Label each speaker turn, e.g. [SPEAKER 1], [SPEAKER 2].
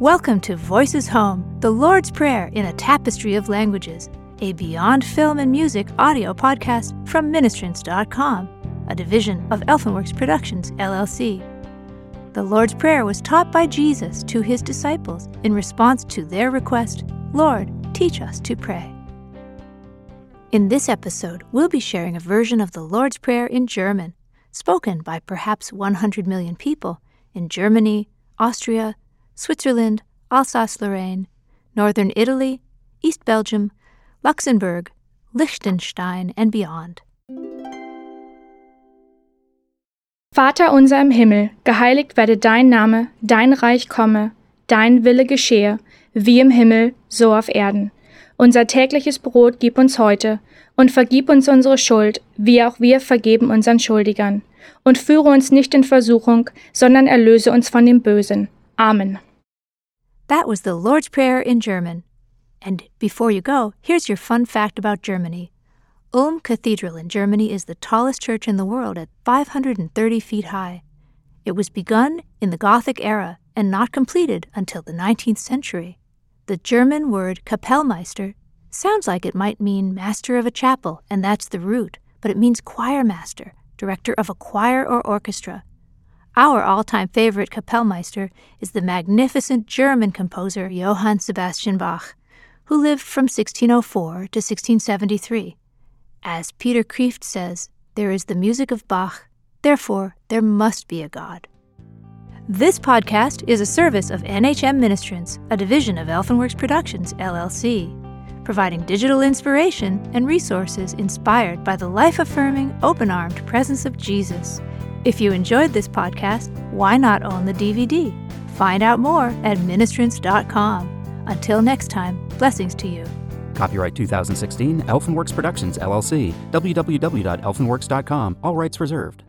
[SPEAKER 1] Welcome to Voices Home, the Lord's Prayer in a Tapestry of Languages, a Beyond Film and Music audio podcast from Ministrants.com, a division of Elfenworks Productions, LLC. The Lord's Prayer was taught by Jesus to his disciples in response to their request, Lord, teach us to pray. In this episode, we'll be sharing a version of the Lord's Prayer in German, spoken by perhaps 100 million people in Germany, Austria, Switzerland, Alsace Lorraine, Northern Italy, East Belgium, Luxembourg, Liechtenstein, and beyond.
[SPEAKER 2] Vater unser im Himmel, geheiligt werde dein Name, dein Reich komme, dein Wille geschehe, wie im Himmel, so auf Erden. Unser tägliches Brot gib uns heute und vergib uns unsere Schuld, wie auch wir vergeben unseren Schuldigern. Und führe uns nicht in Versuchung, sondern erlöse uns von dem Bösen. Amen.
[SPEAKER 1] That was the Lord's Prayer in German. And before you go, here's your fun fact about Germany. Ulm Cathedral in Germany is the tallest church in the world at 530 feet high. It was begun in the Gothic era and not completed until the 19th century. The German word Kapellmeister sounds like it might mean master of a chapel, and that's the root, but it means choir master, director of a choir or orchestra. Our all time favorite Kapellmeister is the magnificent German composer Johann Sebastian Bach, who lived from 1604 to 1673. As Peter Kreeft says, there is the music of Bach, therefore, there must be a God. This podcast is a service of NHM Ministrants, a division of Elfenworks Productions, LLC, providing digital inspiration and resources inspired by the life affirming, open armed presence of Jesus. If you enjoyed this podcast, why not own the DVD? Find out more at ministrants.com. Until next time, blessings to you.
[SPEAKER 3] Copyright 2016, Elfenworks Productions, LLC, www.elfenworks.com, all rights reserved.